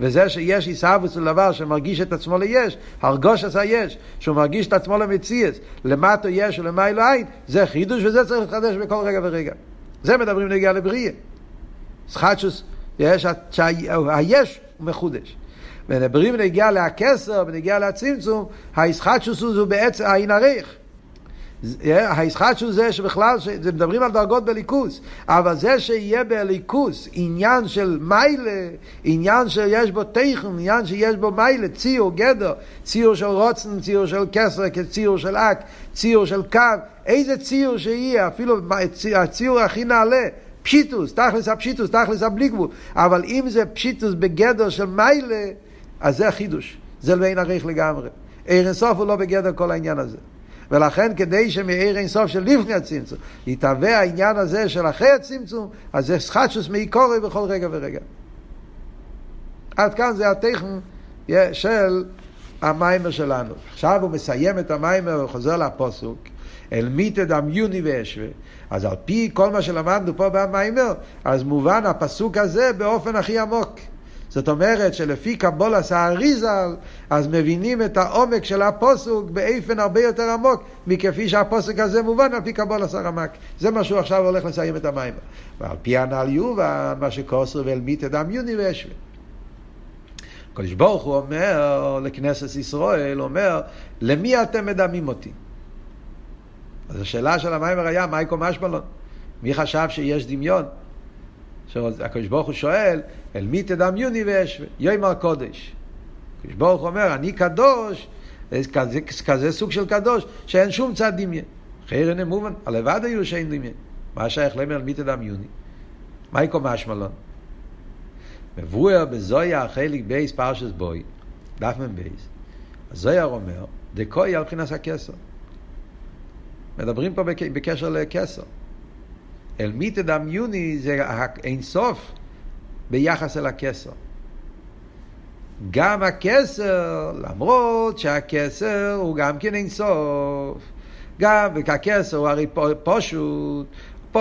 וזה שיש עיסאוווס לדבר שמרגיש את עצמו ליש, הרגוש עשה יש, שהוא מרגיש את עצמו למציאס, למטו יש ולמיילו אין, זה חידוש וזה צריך לחדש בכל רגע ורגע. זה מדברים נגיע לבריאה. סחטשוס, יש, היש הוא מחודש. ומדברים נגיע להכסר ונגיע לצמצום, הישחטשוס הוא בעצם העין הריך. הישחטשוס זה שבכלל, זה מדברים על דרגות בליכוס, אבל זה שיהיה בליכוס עניין של מיילה, עניין שיש בו תכן, עניין שיש בו מיילה, ציור, גדר, ציור של רוצן, ציור של כסר, ציור של אק, ציור של קו, איזה ציור שיהיה, אפילו הציור הכי נעלה, פשיטוס, תכלס הפשיטוס, תכלס הבלי גבול, אבל אם זה פשיטוס בגדר של מיילה, אז זה החידוש, זה בין עריך לגמרי. עיר אינסוף הוא לא בגדר כל העניין הזה. ולכן כדי שמעיר אינסוף של לפני הצמצום יתהווה העניין הזה של אחרי הצמצום, אז זה סחטשוס מעיקורי בכל רגע ורגע. עד כאן זה הטכן של המיימר שלנו. עכשיו הוא מסיים את המיימר וחוזר לפוסוק, אל מי תדמיוני ואשווה. אז על פי כל מה שלמדנו פה במיימר, אז מובן הפסוק הזה באופן הכי עמוק. זאת אומרת שלפי קבולס האריזל, אז מבינים את העומק של הפוסוק באופן הרבה יותר עמוק, מכפי שהפוסק הזה מובן על פי קבולס הרמק. זה מה שהוא עכשיו הולך לסיים את המים. ועל פי הנ"ל יובן, מה שכוסר ואל מי תדמיוני ואשווה. הקדוש ברוך הוא אומר לכנסת ישראל, אומר, למי אתם מדמים אותי? אז השאלה של המיימר היה, מייקו משמלון? מי חשב שיש דמיון? הקדוש ברוך הוא שואל, אל מי תדמיוני ואשווה? יאמר קדוש. הקדוש ברוך הוא אומר, אני קדוש, כזה, כזה סוג של קדוש, שאין שום צד דמיון. לכאורה אין מובן, הלא בהיות שאין דמיון. מה שייך להם אל מי תדמיוני? מה קא משמע לן? מבואר בזוהר חלק ב' פרשת בא, דף מ"ב. הזוהר אומר, דקאי על בחינת הכתר. מדברים פה בקשר לכתר. אל מי תדמיוני זה האינסוף ביחס אל הכסר. גם הכסר, למרות שהכסר הוא גם כן אינסוף, גם, וככסר הוא הרי פשוט,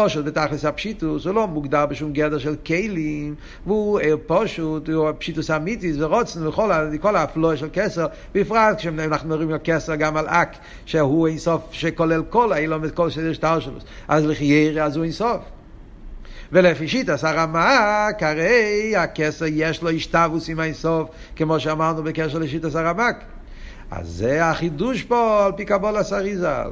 פשוט בתכלס הפשיטוס, הוא לא מוגדר בשום גדר של כלים, והוא פשוט, הוא פשיטוס אמיתי, זה רוצן וכל כל האפלואה של כסר, בפרט כשאנחנו מדברים על כסר גם על אק, שהוא אינסוף שכולל כל האילום וכל סדר שטר שלו, אז לחיירה אז הוא אינסוף. ולפי שיטס הרמק, הרי הכסר יש לו השתבוס עם האינסוף, כמו שאמרנו בקשר לשיטס הרמק. אז זה החידוש פה על פי קבול הסריזל.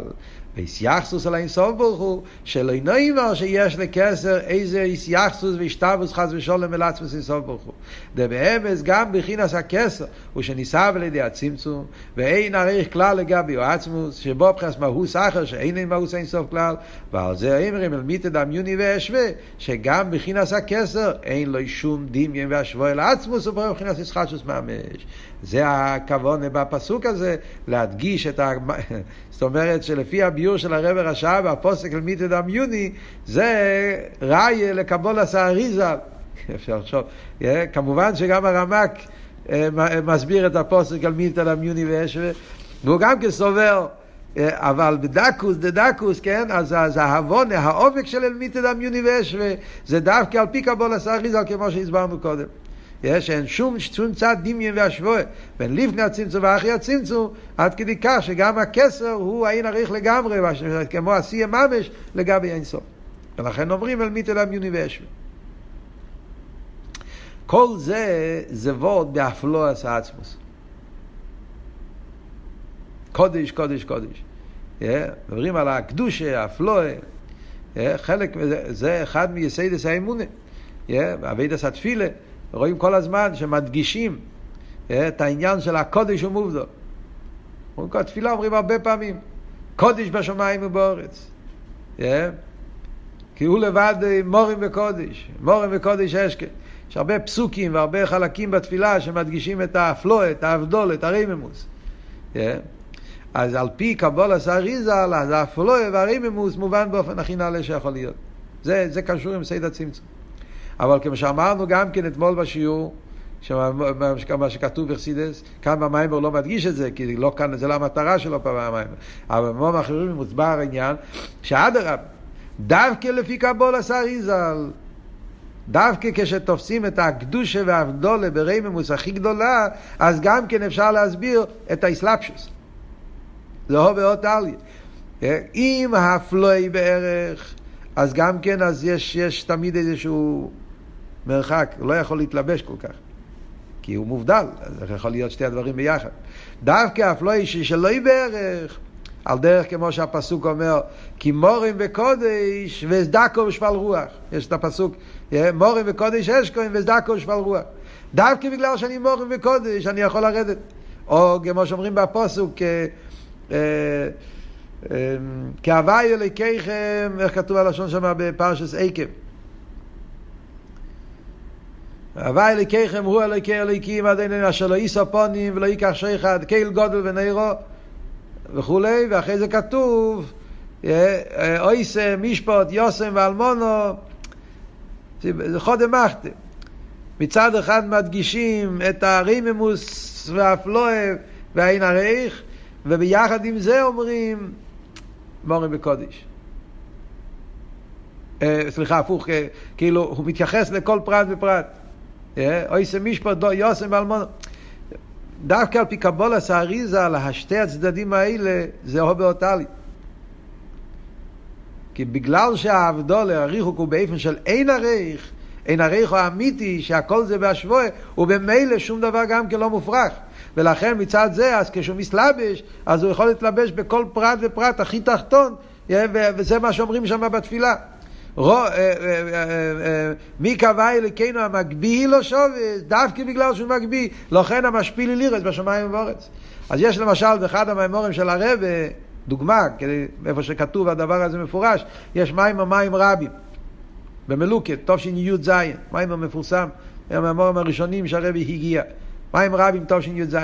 ויסייחסוס על האינסוף ברוך הוא, שלא נאמר שיש לכסר איזה איסייחסוס והשתבוס חס ושולם אל עצמוס אינסוף ברוך הוא. דבאמס גם בחינס הכסר, הוא שניסה על ידי הצמצום, ואין עריך כלל לגבי עצמוס, שבו בחס מהוס אחר שאין אין מהוס אינסוף כלל, ועל זה האמרים אל מי תדמיוני ואשווה, שגם בחינס הכסר אין לו שום דמיין והשווה אל עצמוס, ובו בחינס ישחטשוס ממש. זה הכוון בפסוק הזה, להדגיש את ה... זאת אומרת שלפי הביור של הרב רשע והפוסק על מיתא דמיוני, זה ראיה לקבול עשה אריזה. אפשר לחשוב. כמובן שגם הרמק אה, מסביר את הפוסק על מיתא דמיוני ואשווה, והוא גם כסובר. אה, אבל בדקוס, דדקוס, כן, אז, אז ההבונה, העומק של אלמיתא דמיוני ואשווה, זה דווקא על פי קבול עשה אריזה, כמו שהסברנו קודם. שאין שום, שום צד דמיין והשבועה. בין לפני הצמצום ואחרי הצמצום עד כדי כך שגם הכסר הוא העין עריך לגמרי כמו עשייה ממש לגבי אין סוף. ולכן אומרים אל מיתל המיוני והשווה כל זה זה וורד באפלואס העצמוס. קודש, קודש, קודש. מדברים על הקדושה, האפלואה, חלק, זה אחד מייסיידס האמונה, אבידס התפילה. רואים כל הזמן שמדגישים אה, את העניין של הקודש ומובדו. כל תפילה אומרים הרבה פעמים, קודש בשמיים ובאורץ. אה? כי הוא לבד אה, מורים וקודש, מורים וקודש אשכה. יש הרבה פסוקים והרבה חלקים בתפילה שמדגישים את האפלואה, את האבדול, את הריממוס. אז על פי קבולת האריזל, אז האפלואה והריממוס מובן באופן הכי נעלה שיכול להיות. זה, זה קשור עם סייד הצמצום. אבל כמו שאמרנו גם כן אתמול בשיעור, מה שכתוב בחסידס, כאן הוא לא מדגיש את זה, כי לא כאן, זה לא המטרה שלו פה במים. אבל במומים אחרים מוצבע העניין, שאדרבה, דווקא לפי קבול עשה ריזל, דווקא כשתופסים את הקדושה והאבדולה ברממוס הכי גדולה, אז גם כן אפשר להסביר את האסלאפשוס. זה הו עליה. אם הפלואי בערך, אז גם כן, אז יש, יש תמיד איזשהו מרחק, הוא לא יכול להתלבש כל כך. כי הוא מובדל, אז יכול להיות שתי הדברים ביחד. דווקא הפלואי שלא יהיה בערך, על דרך כמו שהפסוק אומר, כי מורים וקודש וסדקו ושפל רוח. יש את הפסוק, מורים וקודש אשכוין וסדקו ושפל רוח. דווקא בגלל שאני מורים וקודש, אני יכול לרדת. או כמו שאומרים בפסוק, כהווי אלוקיכם, איך כתוב הלשון שם בפרשס עקב. הווי אלוקיכם הוא אלוקי אלוקים עד אין אשר לא יישא פונים ולא ייקח שייכד קהיל גודל ונרו וכולי, ואחרי זה כתוב אויסם, משפוט, יוסם ואלמונו זה חודם מחתם מצד אחד מדגישים את הריממוס והפלואה והעין הריך וביחד עם זה אומרים מורים בקודש. סליחה, הפוך, כאילו הוא מתייחס לכל פרט ופרט. אויסם משפט, יוסם ואלמונו. דווקא על פי קבולס האריזה, על השתי הצדדים האלה, זה הובאוטלי. כי בגלל שהאבדול, הריחוק הוא באופן של אין הריח, אין הריח הוא האמיתי, שהכל זה בהשוואה, ובמילא שום דבר גם כן לא מופרך. ולכן מצד זה, אז כשהוא מסלבש, אז הוא יכול להתלבש בכל פרט ופרט הכי תחתון, וזה מה שאומרים שם בתפילה. מי קבע אלוקינו המגביל לא שובס, דווקא בגלל שהוא מגביל, לכן המשפיל היא לירס בשמיים ובארץ. אז יש למשל באחד המיימורים של הרב, דוגמה, איפה שכתוב הדבר הזה מפורש, יש מים ומים רבים, במלוקת, תשי"ז, מים המפורסם, המיימורים הראשונים שהרבי הגיע, מים רבים תשי"ז.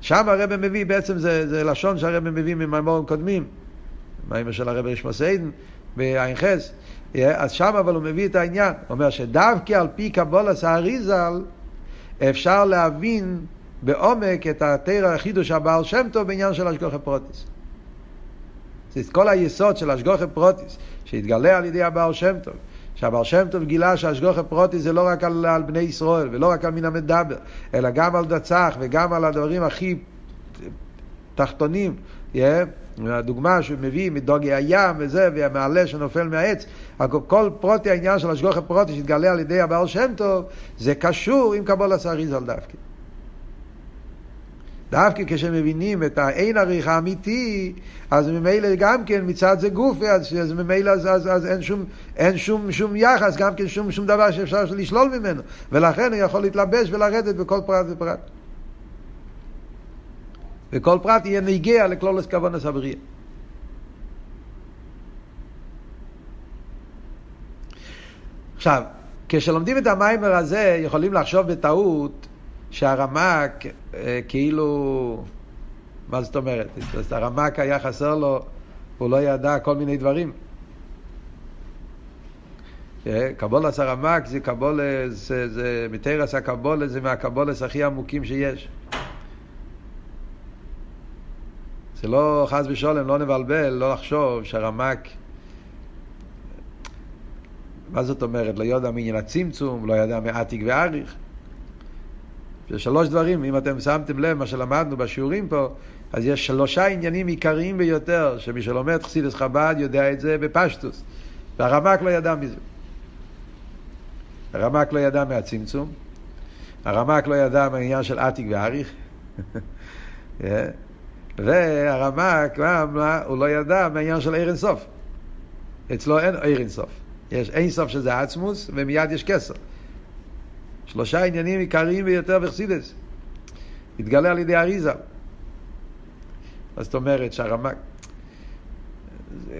שם הרב מביא, בעצם זה, זה לשון שהרב מביא ממיימורים קודמים, מים של הרב רשמוס עדן, בעין חס, אז שם אבל הוא מביא את העניין, הוא אומר שדווקא על פי קבולס האריזל אפשר להבין בעומק את התרא החידוש הבעל שם טוב בעניין של השגוחי פרוטיס. זה כל היסוד של השגוחי פרוטיס שהתגלה על ידי הבעל שם טוב. שהבעל שם טוב גילה שהשגוחי פרוטיס זה לא רק על, על בני ישראל ולא רק על מן המדבר, אלא גם על דצח וגם על הדברים הכי תחתונים. Yeah. הדוגמה שהוא מביא מדוגי הים וזה, והמעלה שנופל מהעץ, כל פרוטי העניין של השגוח הפרוטי שהתגלה על ידי הבעל שם טוב, זה קשור עם קבול הסריזל דווקא. דווקא כשמבינים את האין עריך האמיתי, אז ממילא גם כן מצד זה גוף, אז, אז ממילא אז, אז, אז אין, שום, אין שום, שום יחס, גם כן שום, שום דבר שאפשר לשלול ממנו, ולכן הוא יכול להתלבש ולרדת בכל פרט ופרט. וכל פרט יהיה נגיע לכלולוס כוונס הבריא. עכשיו, כשלומדים את המיימר הזה, יכולים לחשוב בטעות שהרמק אה, כאילו... מה זאת אומרת? הרמק היה חסר לו, הוא לא ידע כל מיני דברים. אה, קבולס הרמק זה קבולס, זה, זה מתרס הקבולס, זה מהקבולס הכי עמוקים שיש. זה לא, חס ושלום, לא נבלבל, לא לחשוב שהרמק... מה זאת אומרת? לא יודע מעניין הצמצום, לא יודע מעתיק ואריך. זה שלוש דברים, אם אתם שמתם לב מה שלמדנו בשיעורים פה, אז יש שלושה עניינים עיקריים ביותר, שמי שלומד חסידס חב"ד יודע את זה בפשטוס, והרמק לא ידע מזה. הרמק לא ידע מהצמצום, הרמק לא ידע מהעניין של עתיק ואריך, אה? והרמק, למה? הוא לא ידע מהעניין של עיר אינסוף. אצלו אין עיר אינסוף. יש אינסוף שזה עצמוס, ומיד יש כסר. שלושה עניינים עיקריים ביותר בחסידס. התגלה על ידי אריזה. זאת אומרת שהרמק...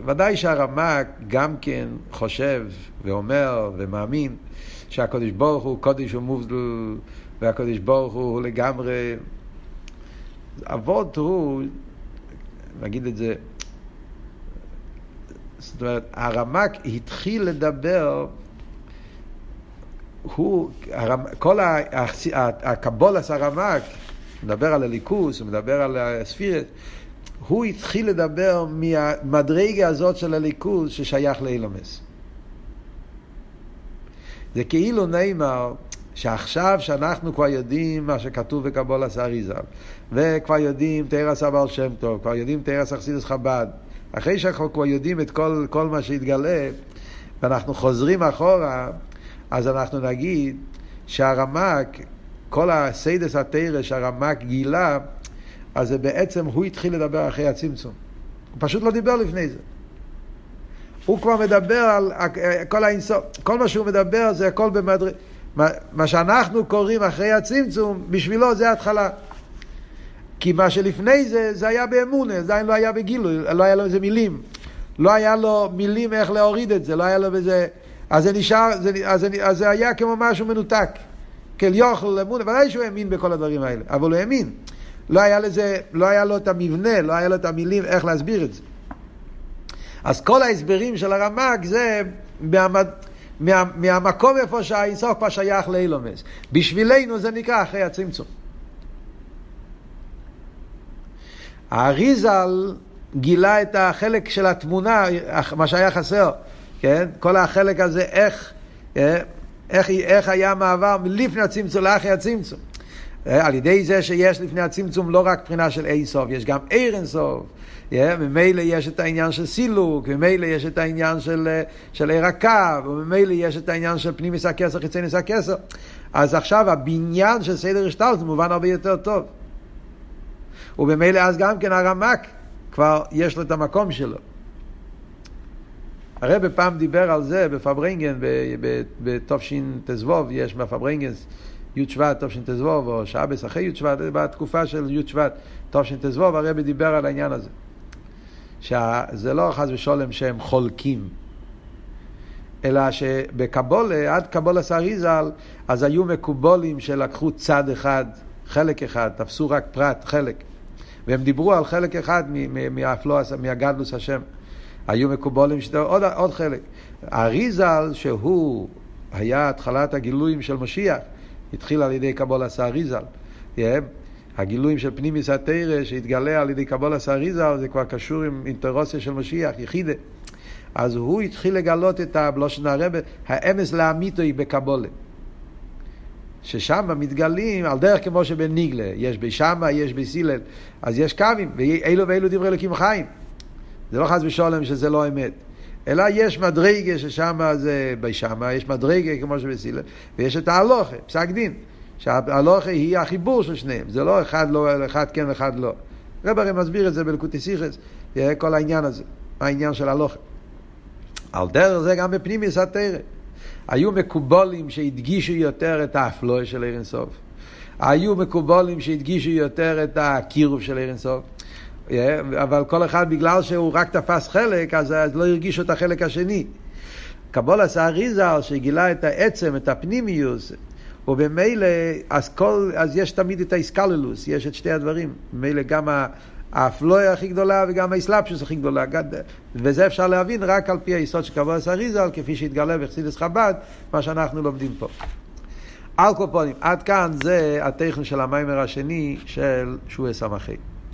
ודאי שהרמק גם כן חושב ואומר ומאמין שהקודש ברוך הוא קודש ומובדל והקודש ברוך הוא לגמרי אבות הוא, נגיד את זה, זאת אומרת, הרמק התחיל לדבר הוא, כל הקבולס הרמק, מדבר על הליכוס, הוא מדבר על הספירת, הוא התחיל לדבר מהמדרגה הזאת של הליכוס ששייך לאילומס. זה כאילו נאמר שעכשיו שאנחנו כבר יודעים מה שכתוב בקבולס האריזל, וכבר יודעים תרס הבעל שם טוב, כבר יודעים תרס אכסידס חב"ד, אחרי שאנחנו כבר יודעים את כל, כל מה שהתגלה, ואנחנו חוזרים אחורה, אז אנחנו נגיד שהרמק, כל הסיידס התרא שהרמק גילה, אז זה בעצם, הוא התחיל לדבר אחרי הצמצום. הוא פשוט לא דיבר לפני זה. הוא כבר מדבר על כל האינסוף, כל מה שהוא מדבר זה הכל במדרג... מה, מה שאנחנו קוראים אחרי הצמצום, בשבילו זה התחלה. כי מה שלפני זה, זה היה באמונה, זה לא היה בגילוי, לא היה לו איזה מילים. לא היה לו מילים איך להוריד את זה, לא היה לו בזה... אז זה נשאר, זה, אז, זה, אז זה היה כמו משהו מנותק. כל יוכל, אמונה, ודאי שהוא האמין בכל הדברים האלה, אבל הוא האמין. לא היה לזה, לא היה לו את המבנה, לא היה לו את המילים איך להסביר את זה. אז כל ההסברים של הרמ"ק זה מהמד... מה, מהמקום איפה שהאינסוף כבר שייך לאילומס. בשבילנו זה נקרא אחרי הצמצום. האריזל גילה את החלק של התמונה, מה שהיה חסר, כן? כל החלק הזה, איך, אה, איך, איך היה מעבר מלפני הצמצום לאחרי הצמצום. אה, על ידי זה שיש לפני הצמצום לא רק בחינה של אי סוף, יש גם עיר אין. ממילא יש את העניין של סילוק, ממילא יש את העניין של, אה, עיר הקו, וממילא יש את העניין של פנימיס הכסר, חיצוניס הכסר. אז עכשיו הבניין של סדר השטלט זה מובן הרבה יותר טוב. וממילא אז גם כן הרמק כבר יש לו את המקום שלו. הרב פעם דיבר על זה בפברנגן, בתשט"ו, יש בפברנגן י' שבט, תשט"ו, או שבס אחרי י' שבט, בתקופה של י' שבט, תשט"ו, הרב דיבר על העניין הזה. שזה לא חס ושולם שהם חולקים, אלא שבקבולה, עד קבולה סאריזל, אז היו מקובולים שלקחו צד אחד, חלק אחד, תפסו רק פרט, חלק. והם דיברו על חלק אחד מהגדלוס השם. היו מקובולים, שת... עוד, עוד חלק. אריזל, שהוא היה התחלת הגילויים של משיח, התחיל על ידי האריזל. Yeah. הגילויים של פנימיס התרא שהתגלה על ידי קבולת האריזל זה כבר קשור עם אינטרוסיה של משיח, יחידה. אז הוא התחיל לגלות את הבלושן הרבה, האמס לאמיתו היא בקבולה. ששם מתגלים, על דרך כמו שבניגלה, יש בשמה, יש בסילל, אז יש קווים, ואילו ואילו דברי אלוקים חיים. זה לא חס ושלום שזה לא אמת. אלא יש מדרגה ששם זה בשמה, יש מדרגה כמו שבסילל, ויש את ההלוכה, פסק דין. שההלוכה היא החיבור של שניהם, זה לא אחד, לא, אחד כן ואחד לא. רב הרי מסביר את זה בלקוטי סיכס, כל העניין הזה, העניין של הלוכה. על דרך זה גם בפנימיוס התרא. היו מקובולים שהדגישו יותר את האפלוי של סוף. היו מקובולים שהדגישו יותר את הקירוב של סוף. אבל כל אחד בגלל שהוא רק תפס חלק, אז, לא הרגישו את החלק השני. קבולס האריזל שגילה את העצם, את הפנימיוס, ובמילא, אז, כל, אז יש תמיד את האיסקללוס, יש את שתי הדברים. ממילא גם האפלויה הכי גדולה וגם האסלאפשוס הכי גדולה. וזה אפשר להבין רק על פי היסוד של קבולס האריזל, כפי שהתגלה בחסידס חב"ד, מה שאנחנו לומדים פה. על קופונים, עד כאן זה הטכן של המיימר השני של שועי סמכי.